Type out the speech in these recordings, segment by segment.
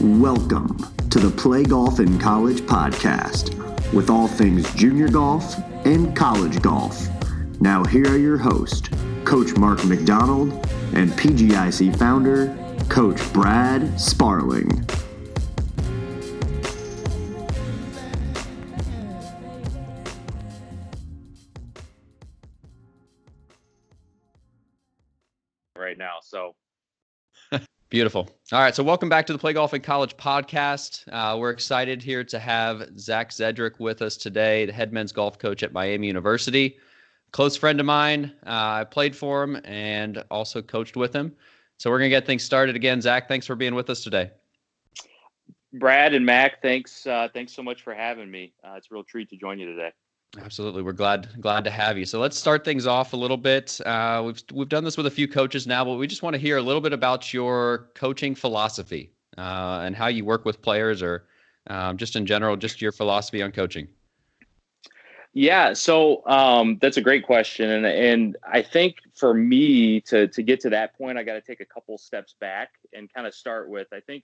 Welcome to the Play Golf in College podcast with all things junior golf and college golf. Now, here are your hosts, Coach Mark McDonald and PGIC founder, Coach Brad Sparling. Beautiful. All right. So, welcome back to the Play Golf in College podcast. Uh, we're excited here to have Zac Zedrick with us today, the head men's golf coach at Miami University. Close friend of mine. Uh, I played for him and also coached with him. So, we're going to get things started again. Zac, thanks for being with us today. Brad and Mac, thanks. Uh, thanks so much for having me. Uh, it's a real treat to join you today. Absolutely, we're glad glad to have you. So let's start things off a little bit. Uh, we've we've done this with a few coaches now, but we just want to hear a little bit about your coaching philosophy uh, and how you work with players, or um, just in general, just your philosophy on coaching. Yeah, so um, that's a great question, and and I think for me to to get to that point, I got to take a couple steps back and kind of start with. I think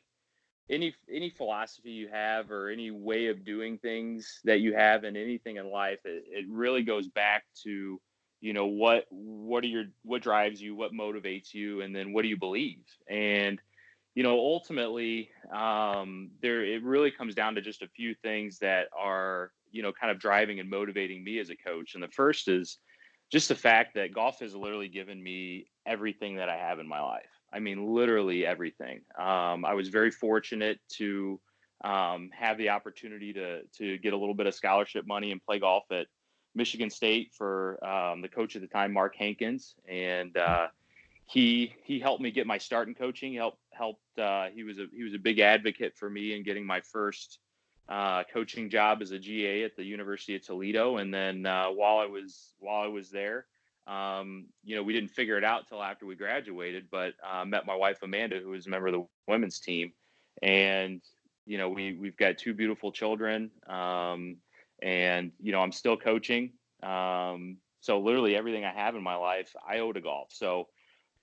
any any philosophy you have or any way of doing things that you have in anything in life it, it really goes back to you know what what are your what drives you what motivates you and then what do you believe? And you know ultimately um there it really comes down to just a few things that are you know kind of driving and motivating me as a coach. And the first is just the fact that golf has literally given me everything that i have in my life I mean, literally everything. Um, I was very fortunate to um, have the opportunity to to get a little bit of scholarship money and play golf at Michigan State for um, the coach at the time, Mark Hankins, and uh, he he helped me get my start in coaching. He helped helped. Uh, he was a he was a big advocate for me in getting my first uh, coaching job as a GA at the University of Toledo. And then uh, while I was while I was there, um, you know, we didn't figure it out till after we graduated, but uh, met my wife Amanda, who is a member of the women's team, and you know, we we've got two beautiful children, um, and you know, I'm still coaching. Um, so literally everything I have in my life, I owe to golf. So,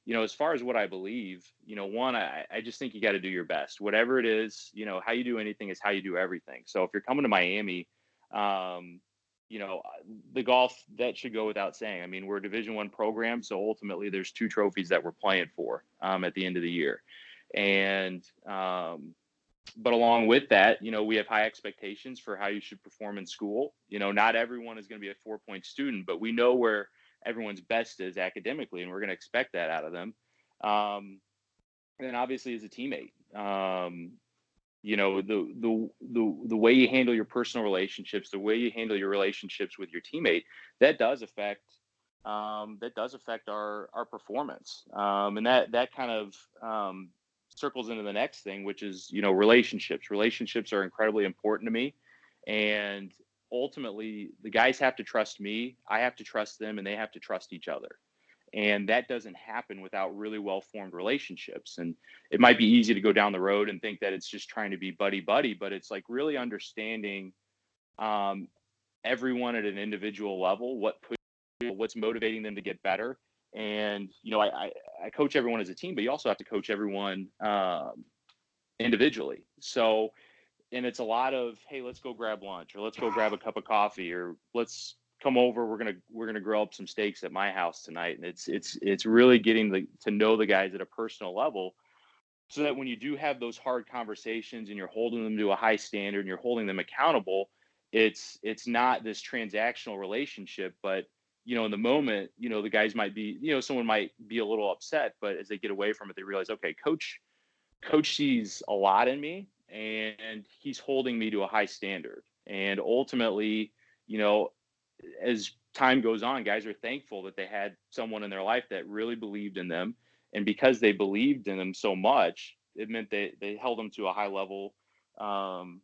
you know, as far as what I believe, you know, one, I, I just think you got to do your best, whatever it is. You know, how you do anything is how you do everything. So if you're coming to Miami, um, you know the golf that should go without saying. I mean we're a division one program so ultimately there's two trophies that we're playing for um, at the end of the year. And um, but along with that you know we have high expectations for how you should perform in school. You know not everyone is going to be a four point student but we know where everyone's best is academically and we're going to expect that out of them. Um, and obviously as a teammate um, you know the the the the way you handle your personal relationships the way you handle your relationships with your teammate that does affect um, that does affect our our performance. Um, and that that kind of um, circles into the next thing which is you know relationships. Relationships are incredibly important to me. And ultimately the guys have to trust me. I have to trust them and they have to trust each other and that doesn't happen without really well formed relationships. And it might be easy to go down the road and think that it's just trying to be buddy buddy but it's like really understanding um, everyone at an individual level what what's motivating them to get better. And you know I, I, I coach everyone as a team but you also have to coach everyone um, individually. So and it's a lot of hey let's go grab lunch or let's go grab a cup of coffee or let's come over we're gonna we're gonna grill up some steaks at my house tonight. And it's it's it's really getting the, to know the guys at a personal level so that when you do have those hard conversations and you're holding them to a high standard and you're holding them accountable it's it's not this transactional relationship but you know in the moment you know the guys might be you know someone might be a little upset but as they get away from it they realize okay coach coach sees a lot in me and he's holding me to a high standard. And ultimately you know as time goes on, guys are thankful that they had someone in their life that really believed in them. And because they believed in them so much, it meant they, they held them to a high level um,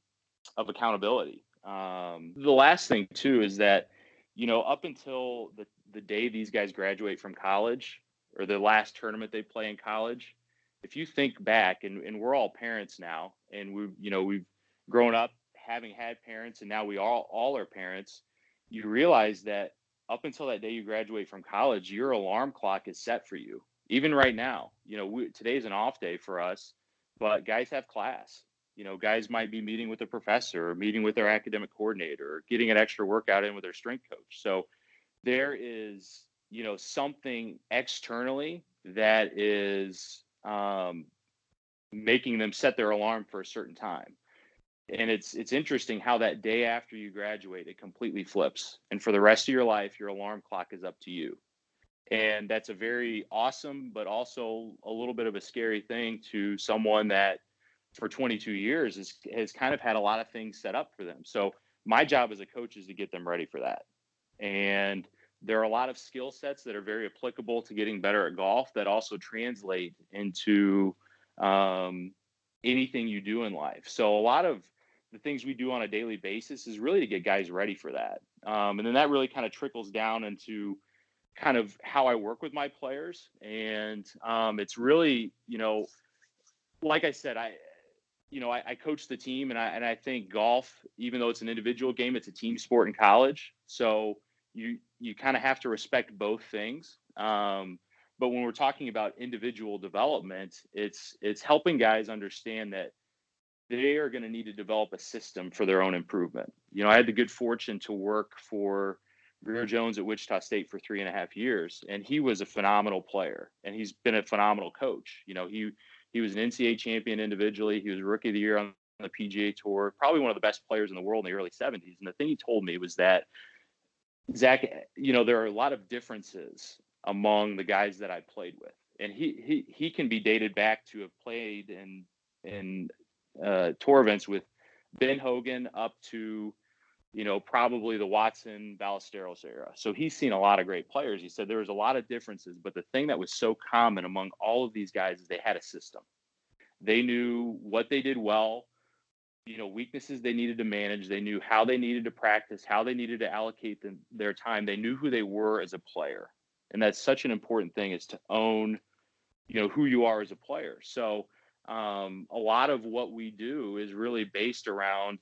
of accountability. Um, the last thing, too, is that, you know, up until the, the day these guys graduate from college or the last tournament they play in college, if you think back, and, and we're all parents now, and we've you know, we've grown up having had parents, and now we all all are parents you realize that up until that day you graduate from college, your alarm clock is set for you. Even right now, you know, we, today's an off day for us, but guys have class You know, guys might be meeting with a professor or meeting with their academic coordinator or getting an extra workout in with their strength coach. So there is, you know, something externally that is um, making them set their alarm for a certain time. And it's it's interesting how that day after you graduate, it completely flips. And for the rest of your life, your alarm clock is up to you. And that's a very awesome, but also a little bit of a scary thing to someone that for 22 years is, has kind of had a lot of things set up for them. So my job as a coach is to get them ready for that. And there are a lot of skill sets that are very applicable to getting better at golf that also translate into um, anything you do in life. So a lot of the things we do on a daily basis is really to get guys ready for that. Um, and then that really kind of trickles down into kind of how I work with my players. And um, it's really, you know, like I said, I, you know, I, I, coach the team, and I and I think golf, even though it's an individual game, it's a team sport in college. So you you kind of have to respect both things. Um, but when we're talking about individual development, it's it's helping guys understand that they are going to need to develop a system for their own improvement. You know, I had the good fortune to work for Grier Jones at Wichita State for three and a half years, and he was a phenomenal player, and he's been a phenomenal coach. You know, he he was an NCAA champion individually. He was Rookie of the Year on the PGA Tour, probably one of the best players in the world in the early 70s. And the thing he told me was that Zac, you know, there are a lot of differences among the guys that I played with, and he he he can be dated back to have played and in uh, tour events with Ben Hogan up to you know, probably the Watson Ballesteros era. So he's seen a lot of great players. He said there was a lot of differences, but the thing that was so common among all of these guys is they had a system. They knew what they did well, you know, weaknesses they needed to manage. They knew how they needed to practice, how they needed to allocate them, their time. They knew who they were as a player. And that's such an important thing is to own, you know, who you are as a player. So um, a lot of what we do is really based around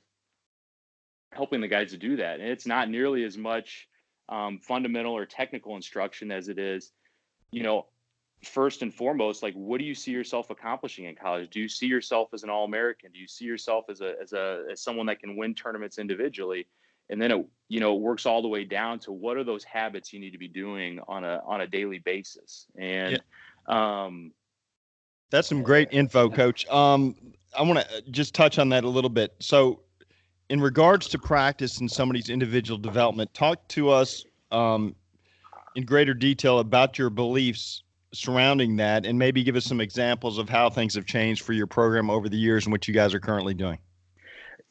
helping the guys to do that. And it's not nearly as much um, fundamental or technical instruction as it is, you know, first and foremost, like what do you see yourself accomplishing in college? Do you see yourself as an All-American? Do you see yourself as a as a as someone that can win tournaments individually? And then it you know it works all the way down to what are those habits you need to be doing on a on a daily basis. And yeah. um, that's some great info, Coach. Um, I want to just touch on that a little bit. So in regards to practice and somebody's individual development, talk to us um, in greater detail about your beliefs surrounding that, and maybe give us some examples of how things have changed for your program over the years and what you guys are currently doing.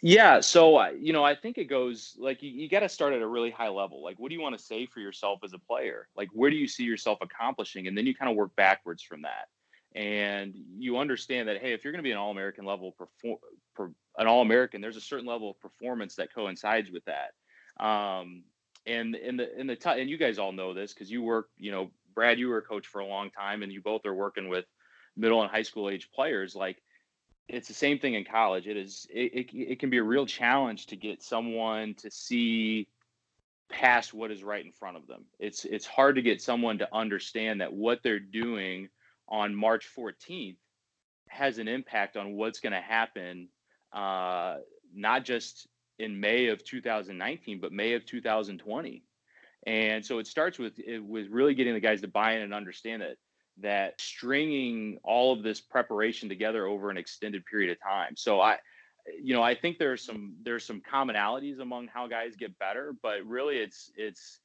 Yeah, so uh, you know, I think it goes like you, you got to start at a really high level. Like, what do you want to say for yourself as a player? Like, where do you see yourself accomplishing, and then you kind of work backwards from that and you understand that hey if you're going to be an all-american level perform per, an all-american there's a certain level of performance that coincides with that. Um, and in the in the t- and you guys all know this because you work you know brad you were a coach for a long time and you both are working with middle and high school age players like it's the same thing in college. It is it, it, it can be a real challenge to get someone to see past what is right in front of them. It's it's hard to get someone to understand that what they're doing on March 14th has an impact on what's going to happen, uh, not just in May of 2019, but May of 2020. And so it starts with with really getting the guys to buy in and understand it that stringing all of this preparation together over an extended period of time. So I, you know, I think there's some there's some commonalities among how guys get better, but really it's it's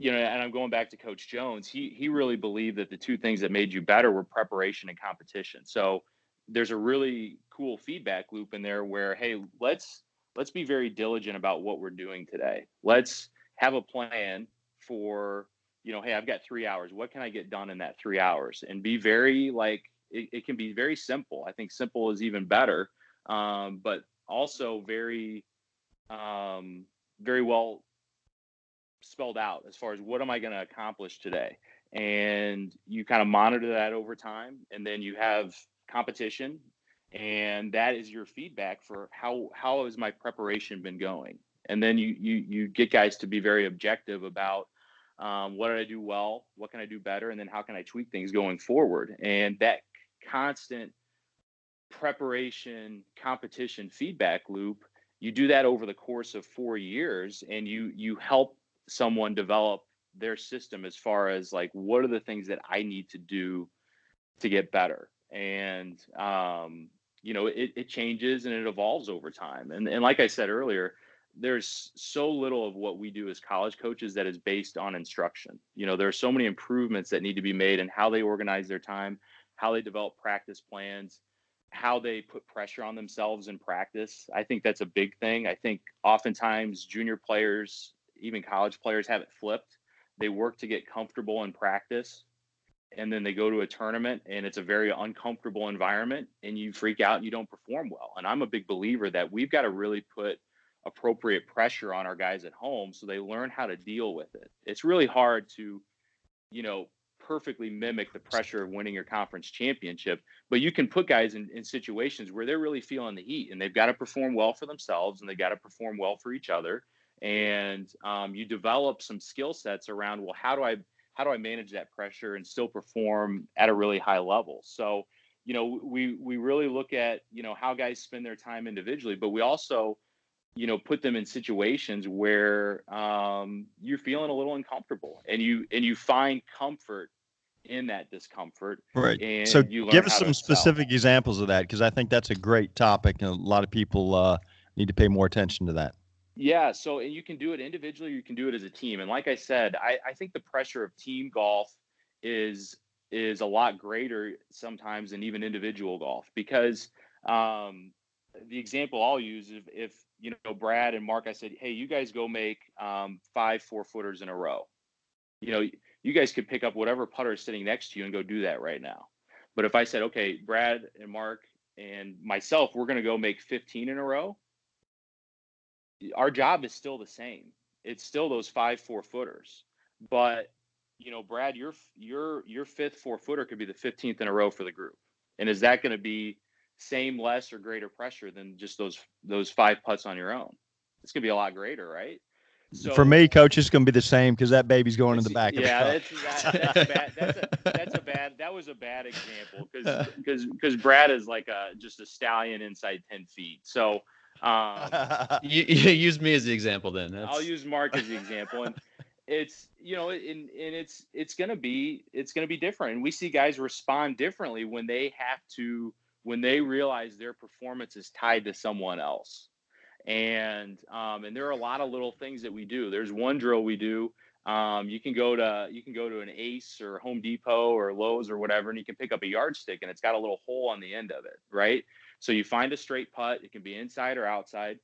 you know, and I'm going back to Coach Jones. He he really believed that the two things that made you better were preparation and competition. So there's a really cool feedback loop in there where hey, let's let's be very diligent about what we're doing today. Let's have a plan for you know, hey, I've got three hours. What can I get done in that three hours? And be very like it, it can be very simple. I think simple is even better, um, but also very um, very well spelled out as far as what am I going to accomplish today. And you kind of monitor that over time, and then you have competition, and that is your feedback for how how has my preparation been going. And then you you you get guys to be very objective about um, what did I do well, what can I do better, and then how can I tweak things going forward. And that constant preparation competition feedback loop you do that over the course of four years and you you help someone develop their system as far as like what are the things that i need to do to get better and um, you know it, it changes and it evolves over time and, and like i said earlier there's so little of what we do as college coaches that is based on instruction you know there are so many improvements that need to be made in how they organize their time how they develop practice plans how they put pressure on themselves in practice. I think that's a big thing. I think oftentimes junior players, even college players, have it flipped. They work to get comfortable in practice, and then they go to a tournament, and it's a very uncomfortable environment, and you freak out and you don't perform well. And I'm a big believer that we've got to really put appropriate pressure on our guys at home so they learn how to deal with it. It's really hard to, you know, perfectly mimic the pressure of winning your conference championship. But you can put guys in, in situations where they're really feeling the heat and they've got to perform well for themselves and they've got to perform well for each other. And um, you develop some skill sets around, well, how do I how do I manage that pressure and still perform at a really high level? So, you know, we we really look at you know how guys spend their time individually, but we also you know put them in situations where um, you're feeling a little uncomfortable and you and you find comfort in that discomfort. Right. so give us some specific examples of that because I think that's a great topic and a lot of people uh, need to pay more attention to that. Yeah. So and you can do it individually, you can do it as a team. And like I said, I, I think the pressure of team golf is is a lot greater sometimes than even individual golf because um, the example I'll use if, if you know Brad and Mark, I said, hey, you guys go make um, five four footers in a row. You know, you guys could pick up whatever putter is sitting next to you and go do that right now. But if I said, okay, Brad and Mark and myself, we're going to go make 15 in a row, our job is still the same. It's still those five four footers. But you know, Brad, your your your fifth four footer could be the 15th in a row for the group. And is that going to be same, less, or greater pressure than just those those five putts on your own? It's going to be a lot greater, right? So, For me, coach, it's going to be the same because that baby's going in the back. Yeah, that's, that, that's bad. That's a, that's a bad. That was a bad example because because because Brad is like a just a stallion inside ten feet. So um, you, you use me as the example then. That's... I'll use Mark as the example, and it's you know, and and it's it's gonna be it's gonna be different, and we see guys respond differently when they have to when they realize their performance is tied to someone else and um, and there are a lot of little things that we do. There's one drill we do. Um, you can go to you can go to an Ace or Home Depot or Lowe's or whatever, and you can pick up a yardstick, and it's got a little hole on the end of it, right? So you find a straight putt. It can be inside or outside.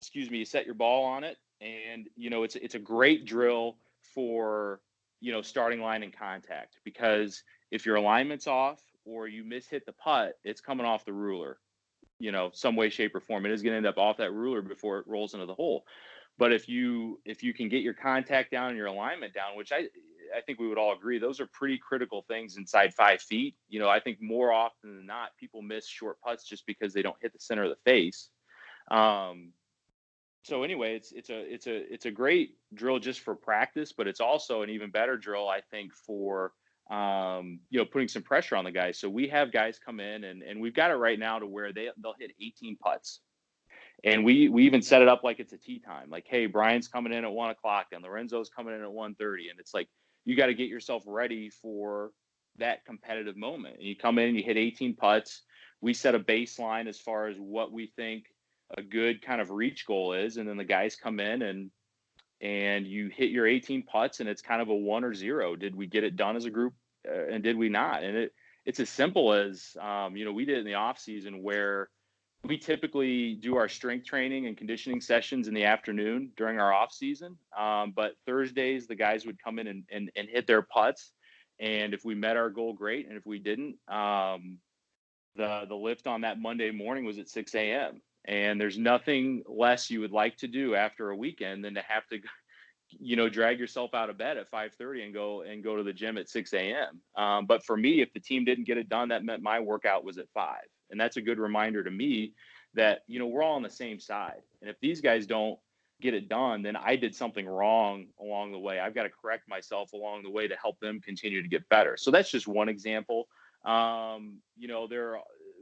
Excuse me. You set your ball on it, and you know it's it's a great drill for you know starting line and contact because if your alignment's off or you miss hit the putt, it's coming off the ruler you know some way shape or form it is going to end up off that ruler before it rolls into the hole but if you if you can get your contact down and your alignment down which i i think we would all agree those are pretty critical things inside five feet you know i think more often than not people miss short putts just because they don't hit the center of the face um so anyway it's it's a it's a it's a great drill just for practice but it's also an even better drill i think for um, you know, putting some pressure on the guys. So we have guys come in and, and we've got it right now to where they they'll hit 18 putts. And we we even set it up like it's a tee time. Like, hey, Brian's coming in at one o'clock and Lorenzo's coming in at 1:30. And it's like you got to get yourself ready for that competitive moment. And you come in and you hit 18 putts. We set a baseline as far as what we think a good kind of reach goal is, and then the guys come in and and you hit your 18 putts and it's kind of a one or zero. Did we get it done as a group uh, and did we not? And it it's as simple as um, you know we did in the off season where we typically do our strength training and conditioning sessions in the afternoon during our off season. Um, but Thursdays the guys would come in and, and, and hit their putts, and if we met our goal, great. And if we didn't, um, the the lift on that Monday morning was at 6 a.m and there's nothing less you would like to do after a weekend than to have to you know drag yourself out of bed at 5.30 and go and go to the gym at 6 a.m um, but for me if the team didn't get it done that meant my workout was at 5 and that's a good reminder to me that you know we're all on the same side. And if these guys don't get it done then i did something wrong along the way. I've got to correct myself along the way to help them continue to get better. So that's just one example. Um, you know there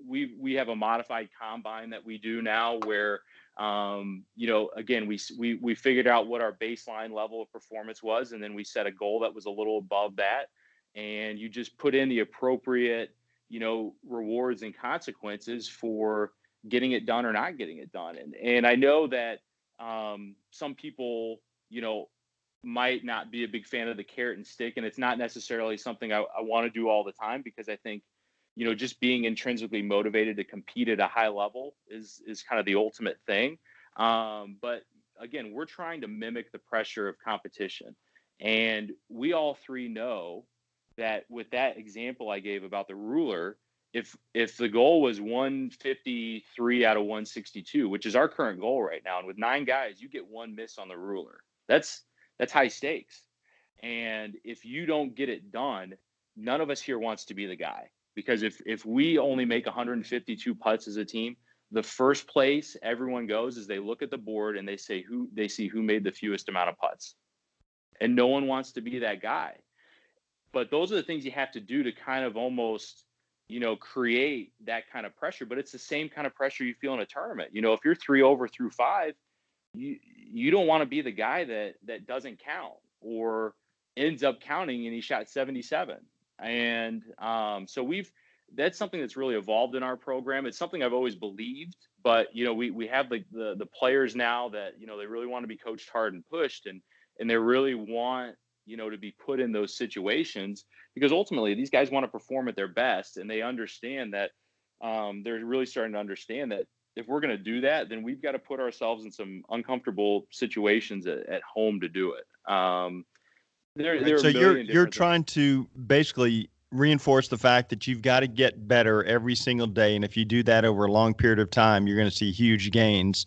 we we have a modified combine that we do now where um, you know again we we we figured out what our baseline level of performance was and then we set a goal that was a little above that and you just put in the appropriate you know rewards and consequences for getting it done or not getting it done and and I know that um, some people you know might not be a big fan of the carrot and stick and it's not necessarily something I, I want to do all the time because I think you know just being intrinsically motivated to compete at a high level is is kind of the ultimate thing. Um, but again we're trying to mimic the pressure of competition. And we all three know that with that example i gave about the ruler if if the goal was 153 out of 162 which is our current goal right now and with nine guys you get one miss on the ruler. That's that's high stakes. And if you don't get it done none of us here wants to be the guy because if if we only make 152 putts as a team, the first place everyone goes is they look at the board and they say who they see who made the fewest amount of putts. And no one wants to be that guy. But those are the things you have to do to kind of almost, you know, create that kind of pressure. But it's the same kind of pressure you feel in a tournament. You know, if you're three over through five, you you don't want to be the guy that that doesn't count or ends up counting and he shot 77 and um, so we've that's something that's really evolved in our program. It's something I've always believed, but you know, we we have the the, the players now that you know they really want to be coached hard and pushed, and and they really want you know to be put in those situations because ultimately these guys want to perform at their best, and they understand that um, they're really starting to understand that if we're going to do that, then we've got to put ourselves in some uncomfortable situations at, at home to do it. Um, there, right. there so you're you're trying to basically reinforce the fact that you've got to get better every single day, and if you do that over a long period of time, you're going to see huge gains.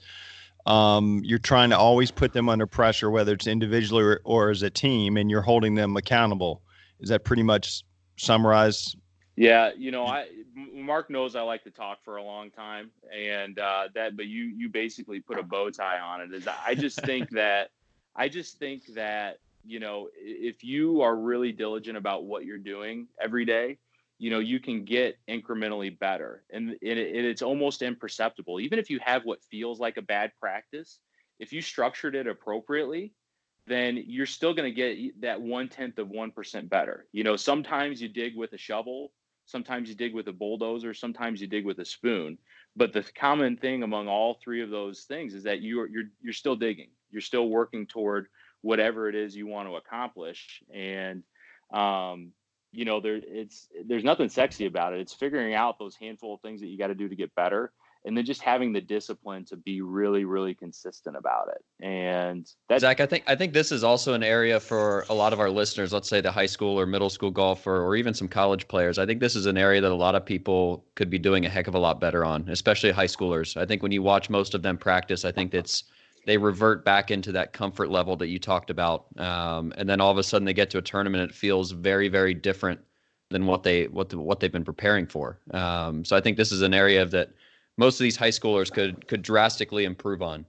Um, you're trying to always put them under pressure, whether it's individually or, or as a team, and you're holding them accountable. Is that pretty much summarize? Yeah, you know, I Mark knows I like to talk for a long time, and uh, that, but you you basically put a bow tie on it. Is I just think that I just think that you know, if you are really diligent about what you're doing every day, you know, you can get incrementally better. And it, it, it's almost imperceptible. Even if you have what feels like a bad practice, if you structured it appropriately, then you're still going to get that one tenth of 1% better. You know, sometimes you dig with a shovel, sometimes you dig with a bulldozer, sometimes you dig with a spoon. But the common thing among all three of those things is that you're, you're, you're still digging, you're still working toward whatever it is you want to accomplish and um, you know there it's there's nothing sexy about it. It's figuring out those handful of things that you got to do to get better and then just having the discipline to be really really consistent about it. And that's zac i think i think this is also an area for a lot of our listeners let's say the high school or middle school golfer or even some college players. I think this is an area that a lot of people could be doing a heck of a lot better on especially high schoolers. I think when you watch most of them practice i think it's they revert back into that comfort level that you talked about, um, and then all of a sudden they get to a tournament. It feels very, very different than what they what the, what they've been preparing for. Um, so I think this is an area that most of these high schoolers could could drastically improve on.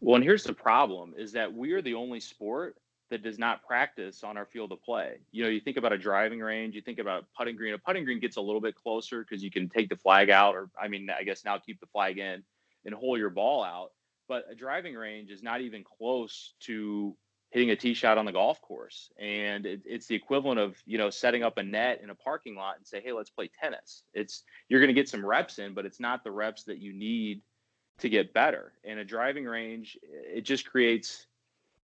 Well, and here's the problem: is that we are the only sport that does not practice on our field of play. You know, you think about a driving range, you think about putting green. A putting green gets a little bit closer because you can take the flag out, or I mean, I guess now keep the flag in and hole your ball out but a driving range is not even close to hitting a tee shot on the golf course. And it, it's the equivalent of you know setting up a net in a parking lot and say hey let's play tennis. It's you're going to get some reps in but it's not the reps that you need to get better. And a driving range it just creates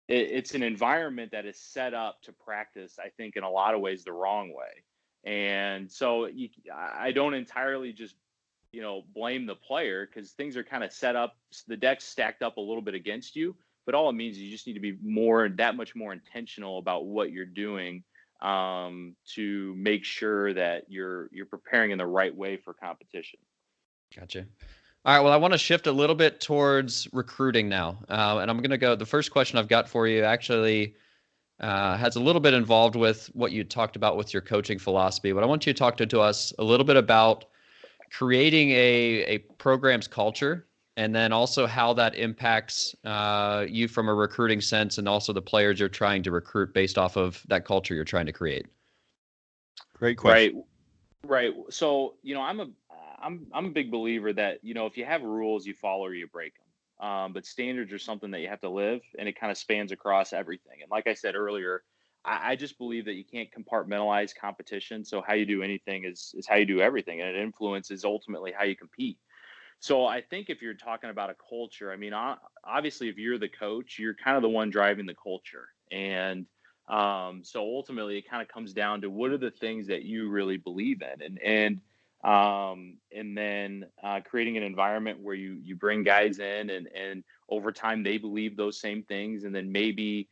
it, it's an environment that is set up to practice i think in a lot of ways the wrong way. And so you, i don't entirely just you know, blame the player because things are kind of set up, the deck's stacked up a little bit against you. But all it means is you just need to be more, that much more intentional about what you're doing um, to make sure that you're you're preparing in the right way for competition. Gotcha. All right. Well, I want to shift a little bit towards recruiting now, uh, and I'm going to go. The first question I've got for you actually uh, has a little bit involved with what you talked about with your coaching philosophy, but I want you to talk to, to us a little bit about creating a, a program's culture and then also how that impacts uh, you from a recruiting sense and also the players you're trying to recruit based off of that culture you're trying to create great question right right so you know i'm a I'm I'm a big believer that you know if you have rules, you follow or you break them. Um, but standards are something that you have to live, and it kind of spans across everything. And like I said earlier, I, I, just believe that you can't compartmentalize competition. So how you do anything is is how you do everything, and it influences ultimately how you compete. So I think if you're talking about a culture, I mean, obviously, if you're the coach, you're kind of the one driving the culture, and um, so ultimately, it kind of comes down to what are the things that you really believe in, and and um, and then uh, creating an environment where you you bring guys in, and and over time they believe those same things, and then maybe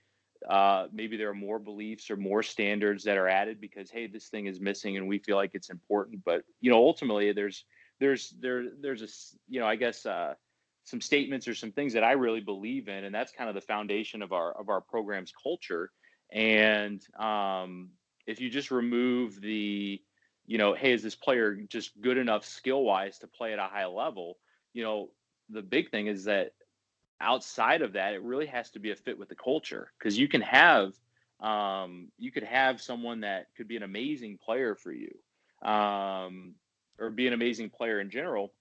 uh, maybe there are more beliefs or more standards that are added because hey, this thing is missing, and we feel like it's important. But you know, ultimately, there's there's there there's a you know I guess uh, some statements or some things that I really believe in, and that's kind of the foundation of our of our program's culture. And um, if you just remove the you know, hey, is this player just good enough skill wise to play at a high level? You know, the big thing is that outside of that, it really has to be a fit with the culture because you can have um, you could have someone that could be an amazing player for you, um, or be an amazing player in general.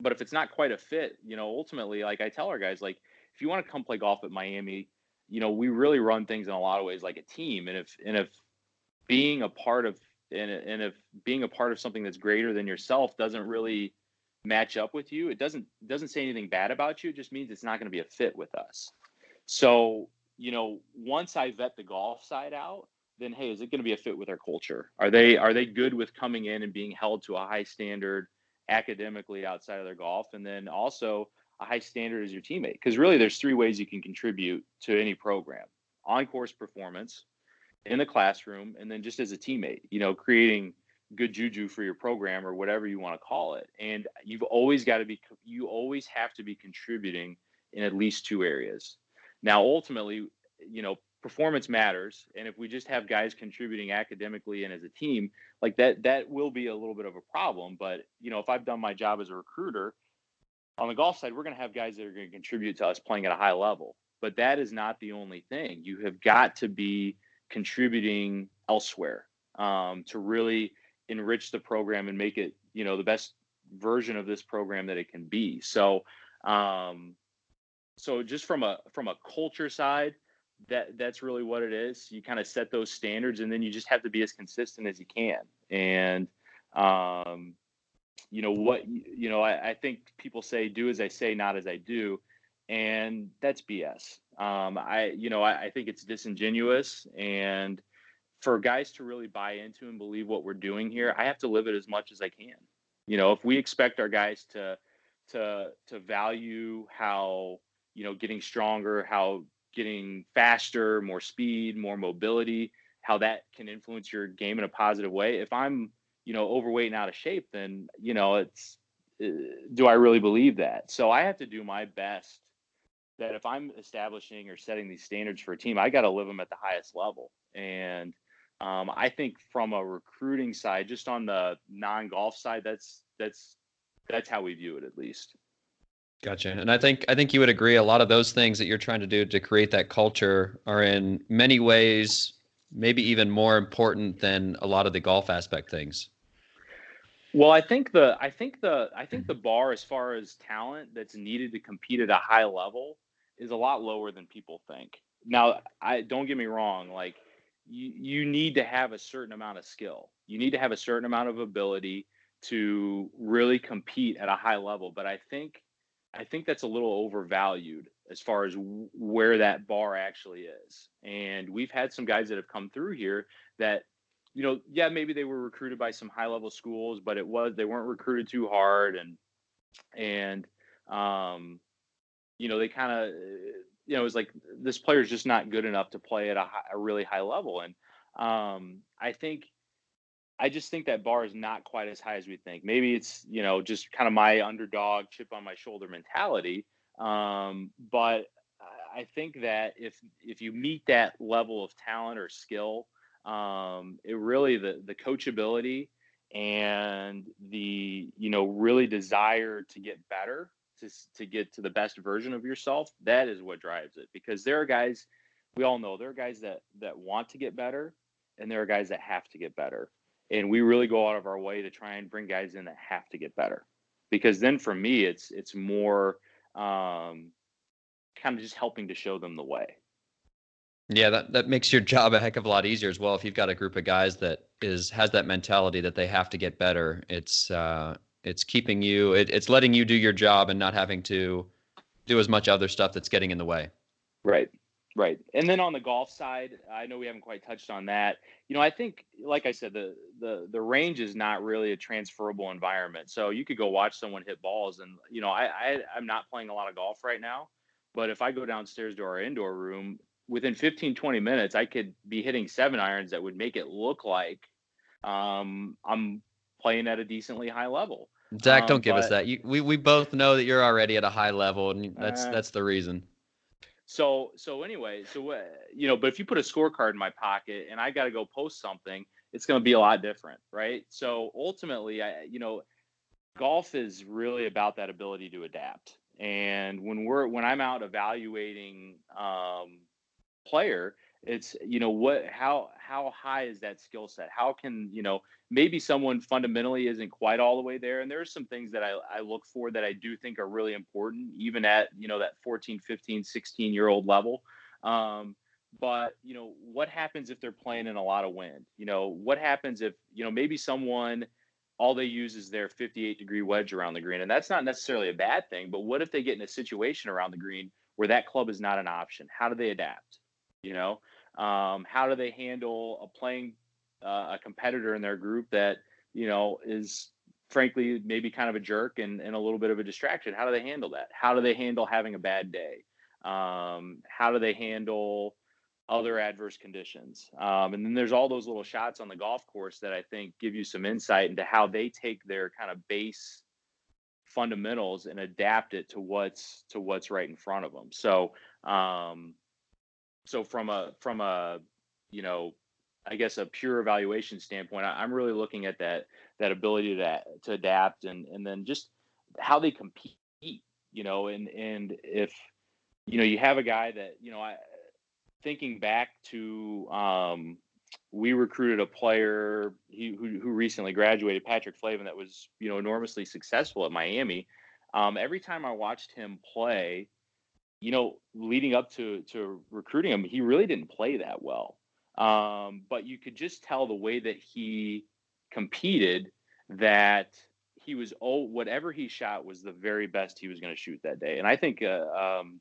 But if it's not quite a fit, you know, ultimately, like I tell our guys, like if you want to come play golf at Miami, you know, we really run things in a lot of ways like a team. And if and if being a part of and and if being a part of something that's greater than yourself doesn't really match up with you, it doesn't doesn't say anything bad about you. It just means it's not going to be a fit with us. So you know, once I vet the golf side out, then hey, is it going to be a fit with our culture? Are they are they good with coming in and being held to a high standard academically outside of their golf, and then also a high standard as your teammate? Because really, there's three ways you can contribute to any program: on course performance, in the classroom, and then just as a teammate. You know, creating good juju for your program or whatever you want to call it. And you've always got to be you always have to be contributing in at least two areas. Now, ultimately, you know, performance matters and if we just have guys contributing academically and as a team like that that will be a little bit of a problem but you know if i've done my job as a recruiter on the golf side we're going to have guys that are going to contribute to us playing at a high level but that is not the only thing you have got to be contributing elsewhere um, to really enrich the program and make it you know the best version of this program that it can be so um, so just from a from a culture side that that's really what it is. You kind of set those standards, and then you just have to be as consistent as you can. And um, you know what you know, I, I, think people say do as I say, not as I do, and that's BS. Um, I you know I, I think it's disingenuous, and for guys to really buy into and believe what we're doing here, I have to live it as much as I can. You know, if we expect our guys to to to value how you know getting stronger, how getting faster, more speed, more mobility, how that can influence your game in a positive way. If I'm, you know, overweight and out of shape, then, you know, it's, uh, do I really believe that? So I have to do my best that if I'm establishing or setting these standards for a team, I got to live them at the highest level. And um, I think from a recruiting side, just on the non-golf side, that's that's that's how we view it at least. Gotcha. And I think I think you would agree a lot of those things that you're trying to do to create that culture are in many ways maybe even more important than a lot of the golf aspect things. Well, I think the I think the I think the bar as far as talent that's needed to compete at a high level is a lot lower than people think. Now, I don't get me wrong, like you you need to have a certain amount of skill. You need to have a certain amount of ability to really compete at a high level, but I think I think that's a little overvalued as far as where that bar actually is. And we've had some guys that have come through here that, you know, yeah, maybe they were recruited by some high level schools, but it was they weren't recruited too hard, and and um, you know, they kind of, you know, it was like this player is just not good enough to play at a, high, a really high level, and um, I think I just think that bar is not quite as high as we think. Maybe it's you know just kind of my underdog chip on my shoulder mentality. Um, but I think that if if you meet that level of talent or skill, um, it really the the coachability and the you know really desire to get better to to get to the best version of yourself that is what drives it because there are guys we all know there are guys that that want to get better and there are guys that have to get better and we really go out of our way to try and bring guys in that have to get better because then for me it's it's more um, kind of just helping to show them the way. Yeah that, that makes your job a heck of a lot easier as well if you've got a group of guys that is has that mentality that they have to get better. It's uh, it's keeping you it, it's letting you do your job and not having to do as much other stuff that's getting in the way right Right. And then on the golf side, I know we haven't quite touched on that. You know, I think like I said the the the range is not really a transferable environment. So you could go watch someone hit balls and you know, I, I I'm not playing a lot of golf right now, but if I go downstairs to our indoor room, within 15 20 minutes I could be hitting seven irons that would make it look like um I'm playing at a decently high level. Zac, um, don't give but, us that. You, we we both know that you're already at a high level, and that's uh, that's the reason. So so anyway, so uh, you know, but if you put a scorecard in my pocket and I got to go post something, it's going to be a lot different, right? So ultimately, I you know, golf is really about that ability to adapt. And when we're when I'm out evaluating um, player, it's you know what how how high is that skill set? How can you know maybe someone fundamentally isn't quite all the way there and there are some things that I, I look for that i do think are really important even at you know that 14 15 16 year old level. Um, but you know what happens if they're playing in a lot of wind? You know what happens if you know maybe someone all they use is their 58 degree wedge around the green and that's not necessarily a bad thing but what if they get in a situation around the green where that club is not an option? How do they adapt you know um, how do they handle a playing uh, a competitor in their group that you know is frankly maybe kind of a jerk and, and a little bit of a distraction? How do they handle that? How do they handle having a bad day? Um, how do they handle other adverse conditions? Um, and then there's all those little shots on the golf course that i think give you some insight into how they take their kind of base fundamentals and adapt it to what's to what's right in front of them so um, so from a from a you know I guess a pure evaluation standpoint, I, am really looking at that that ability to to adapt and and then just how they compete, you know, and and if you know you have a guy that you know I thinking back to um, we recruited a player he, who, who recently graduated, Patrick Flavin, that was you know enormously successful at Miami. Um, every time I watched him play, you know, leading up to to recruiting him, he really didn't play that well. Um, but you could just tell the way that he competed that he was oh whatever he shot was the very best he was going to shoot that day. And I think uh, um,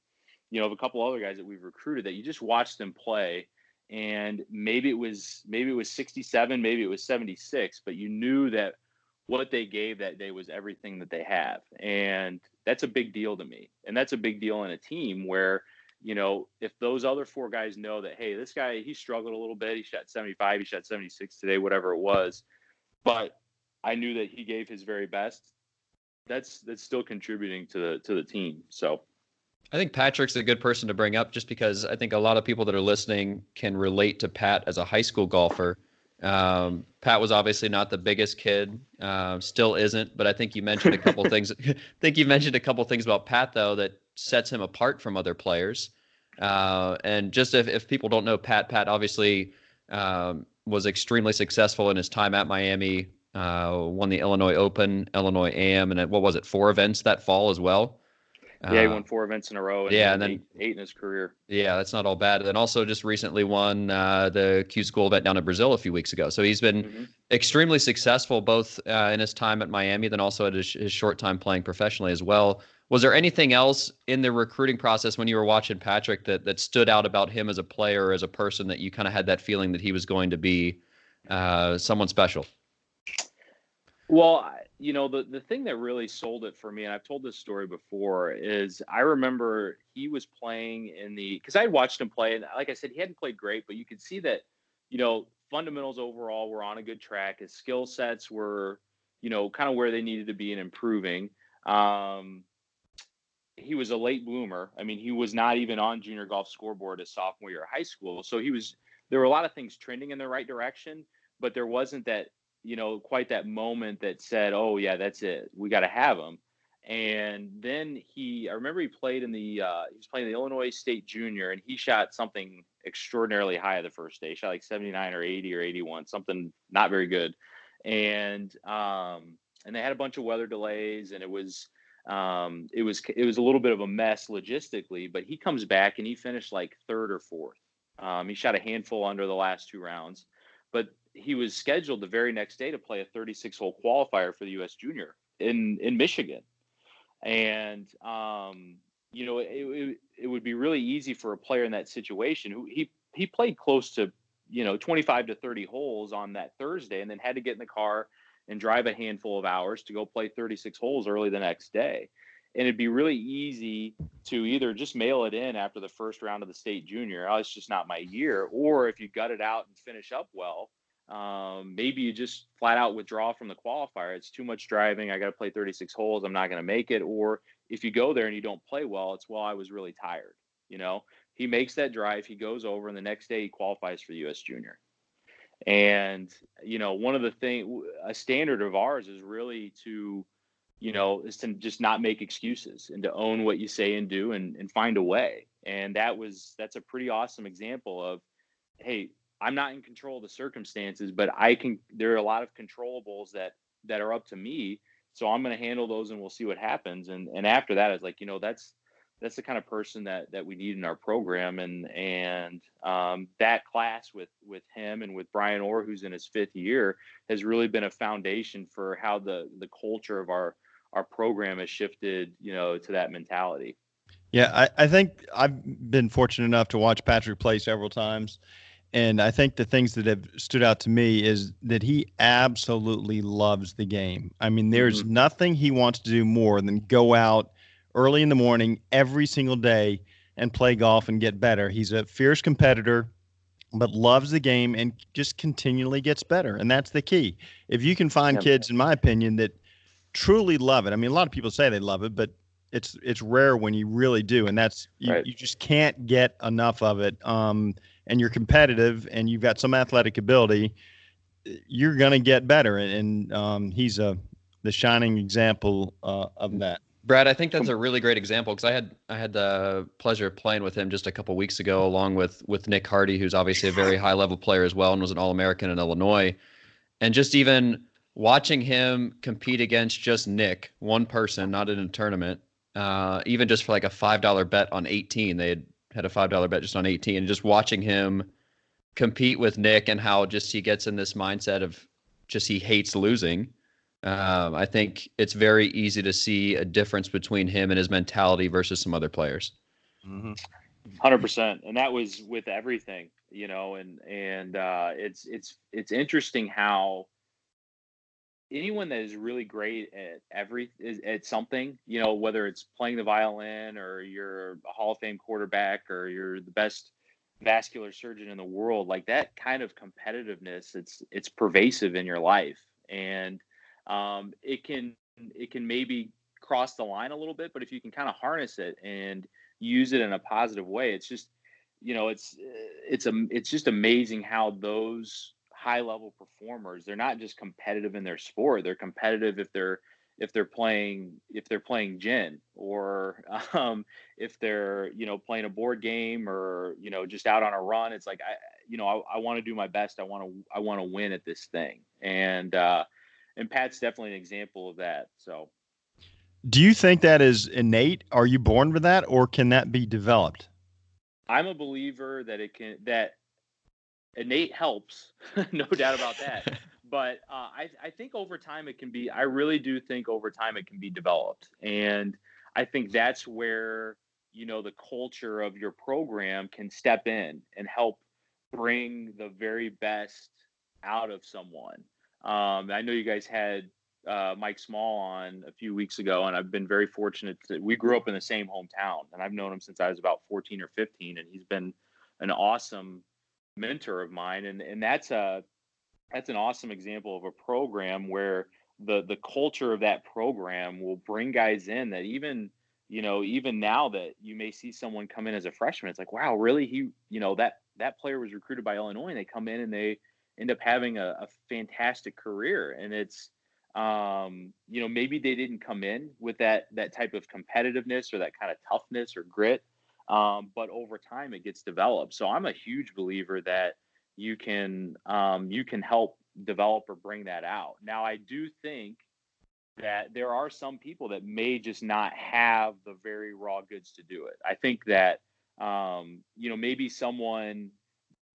you know of a couple other guys that we've recruited that you just watched them play and maybe it was maybe it was 67 maybe it was 76 but you knew that what they gave that day was everything that they have and that's a big deal to me and that's a big deal in a team where you know, if those other four guys know that, hey, this guy, he struggled a little bit. He shot 75, he shot 76 today, whatever it was. But I knew that he gave his very best. That's that's still contributing to the to the team. So I think Patrick's a good person to bring up just because I think a lot of people that are listening can relate to Pat as a high school golfer. Um, Pat was obviously not the biggest kid, uh, still isn't, but I think you mentioned a couple things. I think you mentioned a couple things about Pat though that sets him apart from other players. Uh, and just if, if people don't know Pat, Pat obviously um, was extremely successful in his time at Miami. Uh, won the Illinois Open, Illinois AM, and what was it? Four events that fall as well. Yeah, he uh, won four events in a row. And yeah, and then eight, eight, in his career. Yeah, that's not all bad. And also just recently won uh, the Q School event down in Brazil a few weeks ago. So he's been mm-hmm. extremely successful both uh, in his time at Miami, then also at his, his short time playing professionally as well. Was there anything else in the recruiting process when you were watching Patrick that that stood out about him as a player, or as a person, that you kind of had that feeling that he was going to be uh, someone special? Well, you know, the the thing that really sold it for me, and I've told this story before, is I remember he was playing in the because I had watched him play, and like I said, he hadn't played great, but you could see that, you know, fundamentals overall were on a good track. His skill sets were, you know, kind of where they needed to be and improving. Um, he was a late bloomer. I mean, he was not even on junior golf scoreboard as sophomore year of high school. So he was there were a lot of things trending in the right direction, but there wasn't that, you know, quite that moment that said, "Oh yeah, that's it. We got to have him." And then he I remember he played in the uh he was playing the Illinois State Junior and he shot something extraordinarily high the first day. He shot like 79 or 80 or 81, something not very good. and um, and they had a bunch of weather delays, and it was um, it was it was a little bit of a mess logistically. But he comes back and he finished like third or fourth. Um, he shot a handful under the last two rounds, but he was scheduled the very next day to play a 36 hole qualifier for the U.S. Junior in in Michigan, and um, you know it, it, it would be really easy for a player in that situation who he he played close to you know 25 to 30 holes on that Thursday, and then had to get in the car and drive a handful of hours to go play 36 holes early the next day. And it'd be really easy to either just mail it in after the first round of the state junior, oh, it's just not my year, or if you gut it out and finish up well, um, maybe you just flat out withdraw from the qualifier. It's too much driving. I got to play 36 holes. I'm not going to make it. Or if you go there and you don't play well, it's well, I was really tired. You know, he makes that drive, he goes over, and the next day he qualifies for U.S. Junior. And you know, one of the thing, a standard of ours is really to, you know, is to just not make excuses and to own what you say and do and and find a way. And that was that's a pretty awesome example of, hey, I'm not in control of the circumstances, but I can. There are a lot of controllables that that are up to me. So I'm going to handle those, and we'll see what happens. And and after that, it's like you know that's that's the kind of person that that we need in our program. And and um, that class with with him and with Brian Ohr, who's in his fifth year, has really been a foundation for how the the culture of our our program has shifted. You know, to that mentality. Yeah, I, I think I've been fortunate enough to watch Patrick play several times and I think the things that have stood out to me is that he absolutely loves the game. I mean, there's mm-hmm. nothing he wants to do more than go out early in the morning every single day and play golf and get better. He's a fierce competitor, but loves the game and just continually gets better. And that's the key. If you can find kids, in my opinion, that truly love it. I mean, a lot of people say they love it, but it's it's rare when you really do, and that's you, right. you just can't get enough of it. Um, and you're competitive and you've got some athletic ability, you're going to get better. And, and um, he's a the shining example uh, of that. Brad, I think that's a really great example because I had I had the pleasure of playing with him just a couple weeks ago, along with with Nick Hardy, who's obviously a very high level player as well, and was an All American in Illinois, and just even watching him compete against just Nick, one person, not in a tournament, uh, even just for like a five dollar bet on 18, they had had a five dollar bet just on 18, and just watching him compete with Nick and how just he gets in this mindset of just he hates losing. Um, I think it's very easy to see a difference between him and his mentality versus some other players. 100 mm-hmm. percent, and that was with everything, you know. And and uh, it's it's it's interesting how anyone that is really great at every at something, you know, whether it's playing the violin or you're a Hall of Fame quarterback or you're the best vascular surgeon in the world, like that kind of competitiveness, it's it's pervasive in your life, and um, it can it can maybe cross the line a little bit, but if you can kind of harness it and use it in a positive way, it's just you know it's it's a it's just amazing how those high level performers. They're not just competitive in their sport. They're competitive if they're if they're playing if they're playing gin or um, if they're you know playing a board game or you know just out on a run. It's like i you know i, I want to do my best. I want to i want to win at this thing. And uh and pat's definitely an example of that so. Do you think that is innate? Are you born with that or can that be developed? I'm a believer that it can that innate helps, no doubt about that. but uh, I, I think over time it can be. I really do think over time it can be developed, and I think that's where you know the culture of your program can step in and help bring the very best out of someone. Um, I know you guys had uh, Mike Small on a few weeks ago, and I've been very fortunate that we grew up in the same hometown, and I've known him since I was about 14 or 15, and he's been an awesome mentor of mine, and and that's a that's an awesome example of a program where the the culture of that program will bring guys in that even you know even now that you may see someone come in as a freshman it's like wow really? He you know that that player was recruited by illinois and they come in and they end up having a, a fantastic career. And it's um, you know maybe they didn't come in with that that type of competitiveness or that kind of toughness or grit um, but over time it gets developed. So I'm a huge believer that you can um, you can help develop or bring that out. Now, I do think that there are some people that may just not have the very raw goods to do it. I think that um, you know maybe someone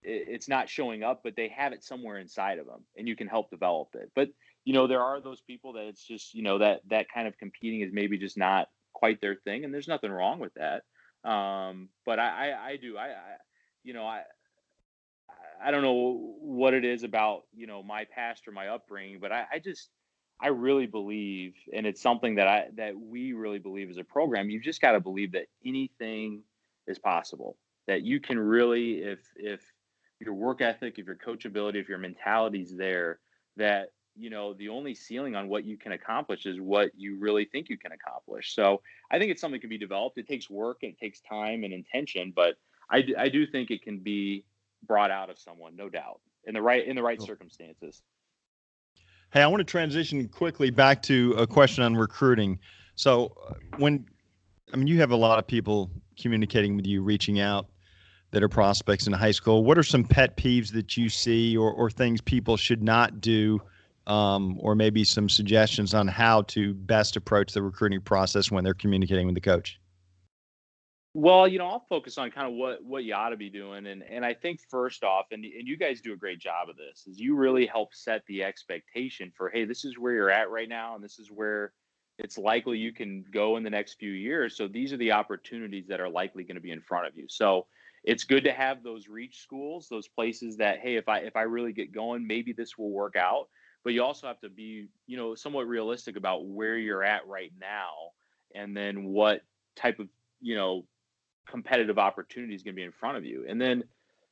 it's not showing up, but they have it somewhere inside of them, and you can help develop it. But you know there are those people that it's just you know that that kind of competing is maybe just not quite their thing, and there's nothing wrong with that. Um, but I, I, I do I, I you know I I don't know what it is about you know my past or my upbringing, but I, I just I really believe, and it's something that I that we really believe as a program. You've just got to believe that anything is possible. That you can really, if if your work ethic, if your coachability, if your mentality is there, that you know the only ceiling on what you can accomplish is what you really think you can accomplish. So I think it's something that can be developed. It takes work, it takes time and intention, but I, I do think it can be brought out of someone, no doubt, in the right in the right cool. circumstances. Hey, I want to transition quickly back to a question on recruiting. So, uh, when I mean, you have a lot of people communicating with you, reaching out that are prospects in high school. What are some pet peeves that you see, or or things people should not do, um, or maybe some suggestions on how to best approach the recruiting process when they're communicating with the coach? Well, you know, I'll focus on kind of what what you ought to be doing, and and I think first off, and and you guys do a great job of this, is you really help set the expectation for, hey, this is where you're at right now, and this is where it's likely you can go in the next few years. So these are the opportunities that are likely going to be in front of you. So it's good to have those reach schools, those places that, hey, if I if I really get going, maybe this will work out. But you also have to be, you know, somewhat realistic about where you're at right now, and then what type of you know competitive opportunity is going to be in front of you. And then,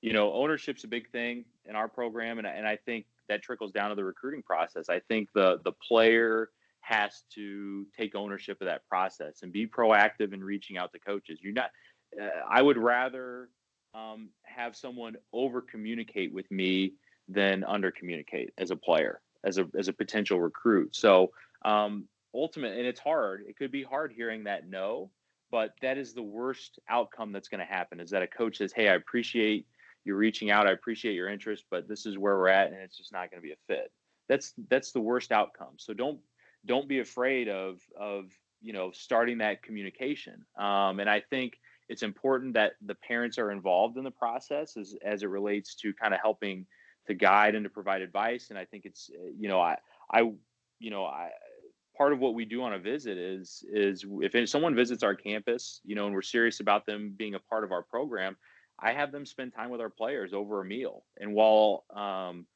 you know, ownership's a big thing in our program, and and I think that trickles down to the recruiting process. I think the the player has to take ownership of that process and be proactive in reaching out to coaches. You're not. Uh, I would rather um, have someone over communicate with me than under communicate as a player, as a as a potential recruit. So um, ultimate, and it's hard. It could be hard hearing that no, but that is the worst outcome that's going to happen is that a coach says hey i appreciate you reaching out i appreciate your interest but this is where we're at and it's just not going to be a fit that's that's the worst outcome so don't don't be afraid of of you know starting that communication um, and i think it's important that the parents are involved in the process as, as it relates to kind of helping to guide and to provide advice and i think it's you know i i you know i part of what we do on a visit is is if someone visits our campus, you know, and we're serious about them being a part of our program, I have them spend time with our players over a meal. And while um,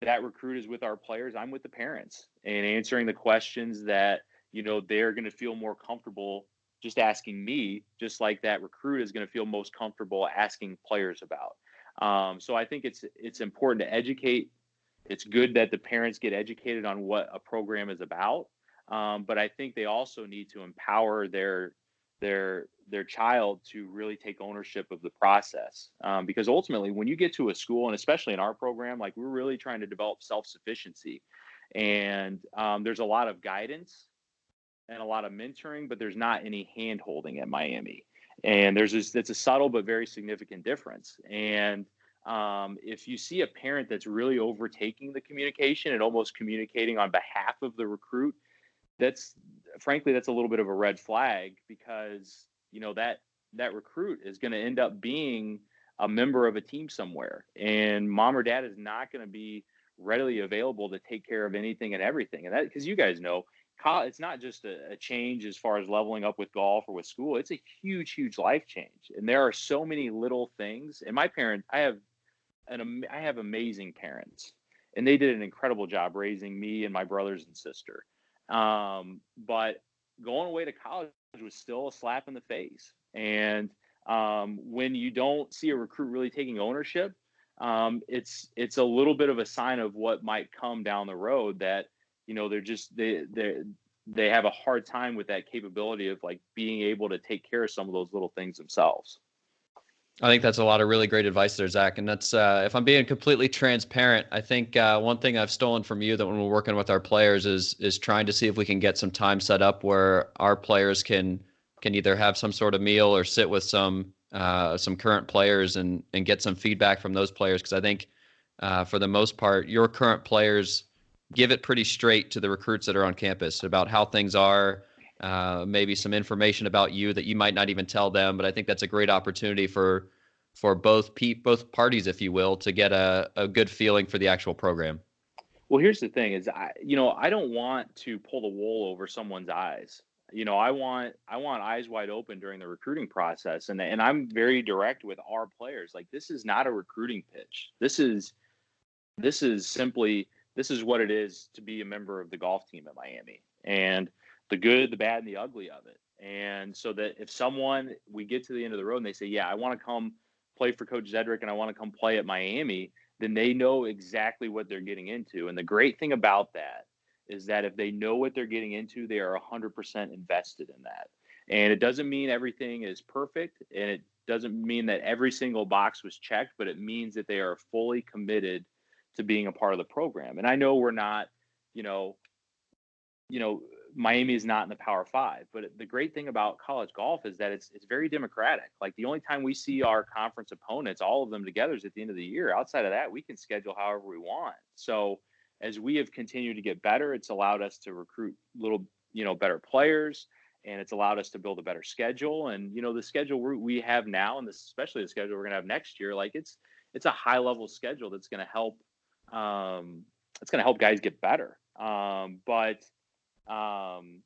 that recruit is with our players, I'm with the parents and answering the questions that you know they're going to feel more comfortable just asking me, just like that recruit is going to feel most comfortable asking players about. Um, so I think it's it's important to educate. It's good that the parents get educated on what a program is about um, but I think they also need to empower their their their child to really take ownership of the process. Um, because ultimately when you get to a school and especially in our program like we're really trying to develop self-sufficiency. And um, there's a lot of guidance and a lot of mentoring but there's not any hand holding at miami and there's this it's a subtle but very significant difference. And um, if you see a parent that's really overtaking the communication and almost communicating on behalf of the recruit that's frankly that's a little bit of a red flag because you know that that recruit is going to end up being a member of a team somewhere. And mom or dad is not going to be readily available to take care of anything and everything. And that because you guys know it's not just a, a, change as far as leveling up with golf or with school it's a huge huge life change and there are so many little things and my parents i have an i have amazing parents and they did an incredible job raising me and my brothers and sister um, but going away to college was still a slap in the face. And um, when you don't see a recruit really taking ownership, um, it's it's a little bit of a sign of what might come down the road. That you know they're just they they they have a hard time with that capability of like being able to take care of some of those little things themselves. I think that's a lot of really great advice there, Zac. And that's uh, if I'm being completely transparent, I think uh, one thing I've stolen from you that when we're working with our players is is trying to see if we can get some time set up where our players can can either have some sort of meal or sit with some uh, some current players and and get some feedback from those players because I think uh, for the most part, your current players give it pretty straight to the recruits that are on campus about how things are, uh, maybe some information about you that you might not even tell them. But I think that's a great opportunity for for both pe- both parties, if you will, to get a, a good feeling for the actual program. Well, here's the thing: is I, you know, I don't want to pull the wool over someone's eyes. You know, I want I want eyes wide open during the recruiting process, and and I'm very direct with our players. Like, this is not a recruiting pitch. This is this is simply this is what it is to be a member of the golf team at Miami, and the good, the bad, and the ugly of it. And so that if someone we get to the end of the road and they say, "Yeah, I want to come play for Coach Zedrick and I want to come play at Miami," then they know exactly what they're getting into. And the great thing about that is that if they know what they're getting into, they are 100% invested in that. And it doesn't mean everything is perfect and it doesn't mean that every single box was checked, but it means that they are fully committed to being a part of the program. And I know we're not, you know, you know, Miami is not in the Power Five, but the great thing about college golf is that it's it's very democratic. Like the only time we see our conference opponents, all of them together, is at the end of the year. Outside of that, we can schedule however we want. So as we have continued to get better, it's allowed us to recruit little, you know, better players, and it's allowed us to build a better schedule. And you know, the schedule we have now, and this, especially the schedule we're gonna have next year, like it's it's a high level schedule that's gonna help. Um, it's gonna help guys get better. Um, but um,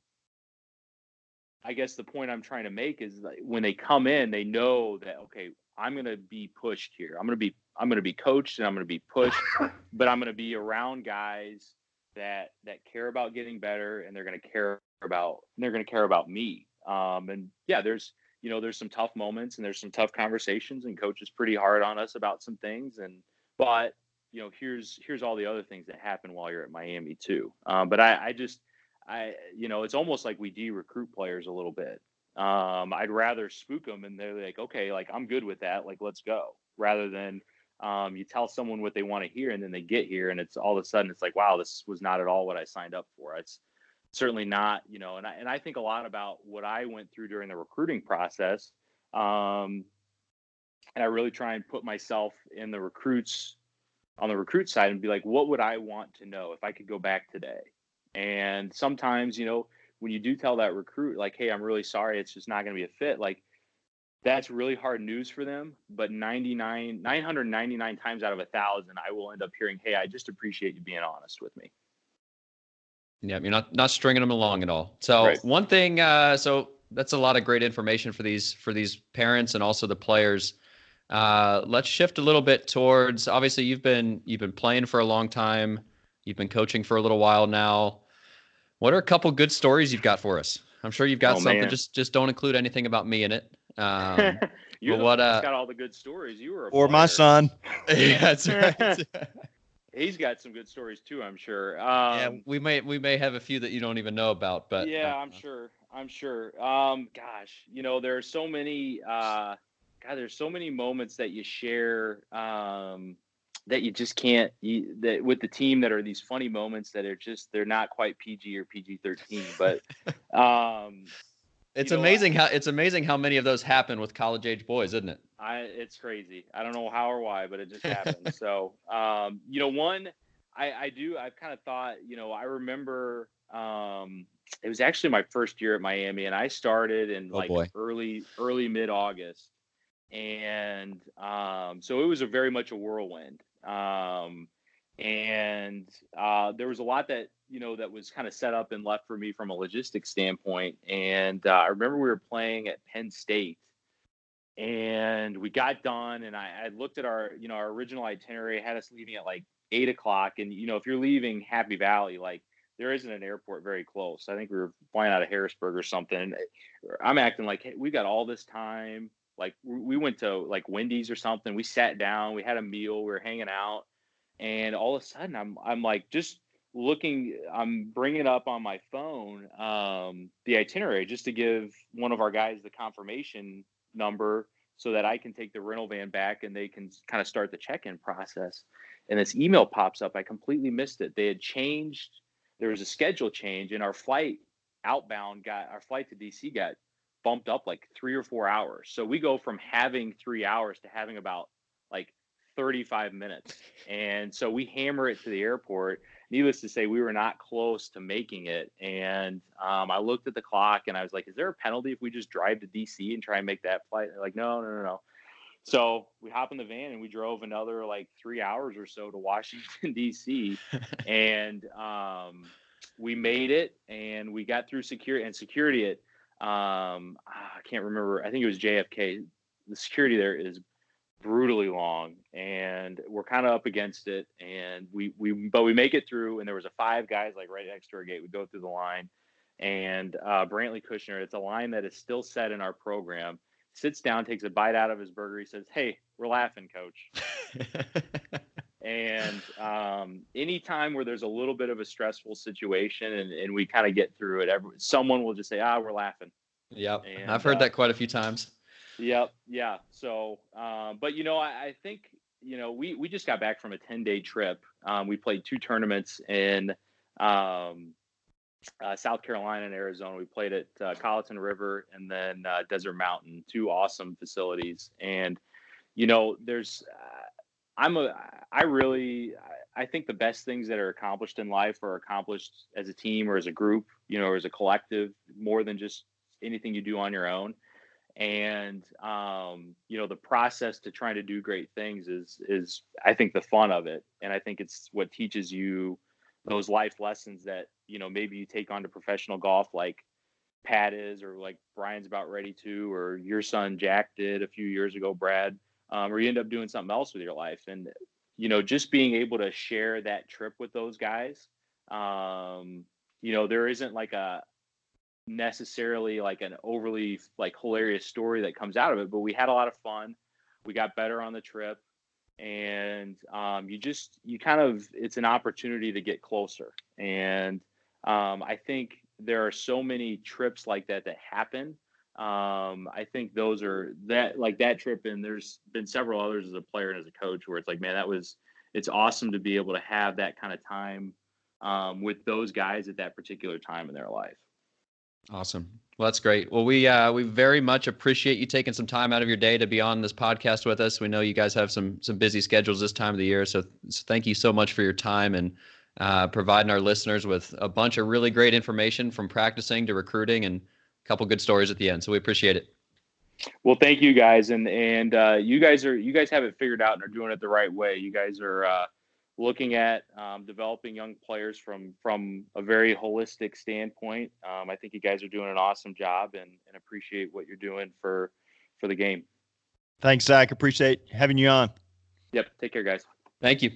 I guess the point I'm trying to make is that when they come in, they know that okay, I'm going to be pushed here. I'm going to be I'm going to be coached and I'm going to be pushed, but I'm going to be around guys that that care about getting better and they're going to care about they're going to care about me. Um, and yeah, there's you know there's some tough moments and there's some tough conversations and coach is pretty hard on us about some things and but you know here's here's all the other things that happen while you're at Miami too. Um, but I, I just I, you know, it's almost like we de-recruit players a little bit. Um, I'd rather spook them and they're like, okay, like I'm good with that. Like, let's go rather than, um, you tell someone what they want to hear and then they get here and it's all of a sudden it's like, wow, this was not at all what I signed up for. It's certainly not, you know, and I, and I think a lot about what I went through during the recruiting process. Um, and I really try and put myself in the recruits on the recruit side and be like, what would I want to know if I could go back today? And sometimes, you know, when you do tell that recruit, like, hey, I'm really sorry, it's just not going to be a fit, like, that's really hard news for them. But 99, 999 times out of a thousand, I will end up hearing, hey, I just appreciate you being honest with me. Yeah, you're not not stringing them along at all. So right. one thing, uh, so that's a lot of great information for these for these parents and also the players. Uh, let's shift a little bit towards. Obviously, you've been you've been playing for a long time. You've been coaching for a little while now. What are a couple good stories you've got for us? I'm sure you've got oh, something. Man. Just just don't include anything about me in it. Um, you what uh, got all the good stories. You were or player. my son. yeah, that's right. He's got some good stories too. I'm sure. Um, yeah, we may we may have a few that you don't even know about, but yeah, uh, I'm sure. I'm sure. Um, gosh, you know, there are so many. Uh, God, there's so many moments that you share. Um, that you just can't you, that with the team that are these funny moments that are just they're not quite PG or PG thirteen, but um, it's amazing how it's amazing how many of those happen with college age boys, isn't it? I it's crazy. I don't know how or why, but it just happens. so um, you know, one I, I do I've kind of thought you know I remember um, it was actually my first year at Miami, and I started in oh, like boy. early early mid August, and um, so it was a very much a whirlwind. Um, and uh, there was a lot that you know that was kind of set up and left for me from a logistics standpoint. And uh, I remember we were playing at Penn State, and we got done, and I, I looked at our you know our original itinerary had us leaving at like eight o'clock, and you know if you're leaving Happy Valley, like there isn't an airport very close. I think we were flying out of Harrisburg or something. I'm acting like hey, we got all this time. Like we went to like Wendy's or something. We sat down, we had a meal, we were hanging out, and all of a sudden I'm I'm like just looking. I'm bringing up on my phone um, the itinerary just to give one of our guys the confirmation number so that I can take the rental van back and they can kind of start the check-in process. And this email pops up. I completely missed it. They had changed. There was a schedule change, and our flight outbound got our flight to DC got bumped up like three or four hours. So we go from having three hours to having about like 35 minutes. And so we hammer it to the airport. Needless to say, we were not close to making it. And um, I looked at the clock and I was like, is there a penalty if we just drive to DC and try and make that flight? They're like, no, no, no, no. So we hop in the van and we drove another like three hours or so to Washington D.C. and um, we made it and we got through security and security at um, I can't remember. I think it was JFK. The security there is brutally long and we're kind of up against it and we we but we make it through and there was a five guys like right next to our gate we go through the line and uh, brantley kushner it's a line that is still set in our program sits down, takes a bite out of his burger. He says, "Hey, we're laughing, coach." and um, anytime where there's a little bit of a stressful situation and, and we kind of get through it, every, someone will just say, "Ah, we're laughing." Yep, and, I've heard uh, that quite a few times. Yep, yeah. So, um, but you know, I, I, think you know we we just got back from a ten day trip. Um, we played two tournaments in um, uh, South Carolina and Arizona. We played at uh, Colleton River and then uh, Desert Mountain, two awesome facilities. And you know, there's I'm a I really I think the best things that are accomplished in life are accomplished as a team or as a group, you know, or as a collective, more than just anything you do on your own. And um, you know, the process to trying to do great things is is I think the fun of it, and I think it's what teaches you those life lessons that you know maybe you take on to professional golf like pat is or like brian's about ready to or your son jack did a few years ago brad um, or you end up doing something else with your life. And you know just being able to share that trip with those guys um, you know there isn't like a necessarily like an overly like hilarious story that comes out of it but we had a lot of fun. We got better on the trip. And um, you just you kind of it's an opportunity to get closer. And um, i think there are so many trips like that that happen um, i think those are that like that trip and there's been several others as a player and as a coach where it's like man that was it's awesome to be able to have that kind of time um, with those guys at that particular time in their life awesome well, that's great. Well, we uh, we very much appreciate you taking some time out of your day to be on this podcast with us. We know you guys have some some busy schedules this time of the year, so, so thank you so much for your time and uh, providing our listeners with a bunch of really great information from practicing to recruiting and couple good stories at the end. So we appreciate it. Well, thank you guys, and and uh, you guys are you guys have it figured out and are doing it the right way. You guys are uh, looking at um, developing young players from from a very holistic standpoint. Um, I think you guys are doing an awesome job and, and appreciate what you're doing for for the game. Thanks, Zac. Appreciate having you on. Yep. Take care, guys. Thank you.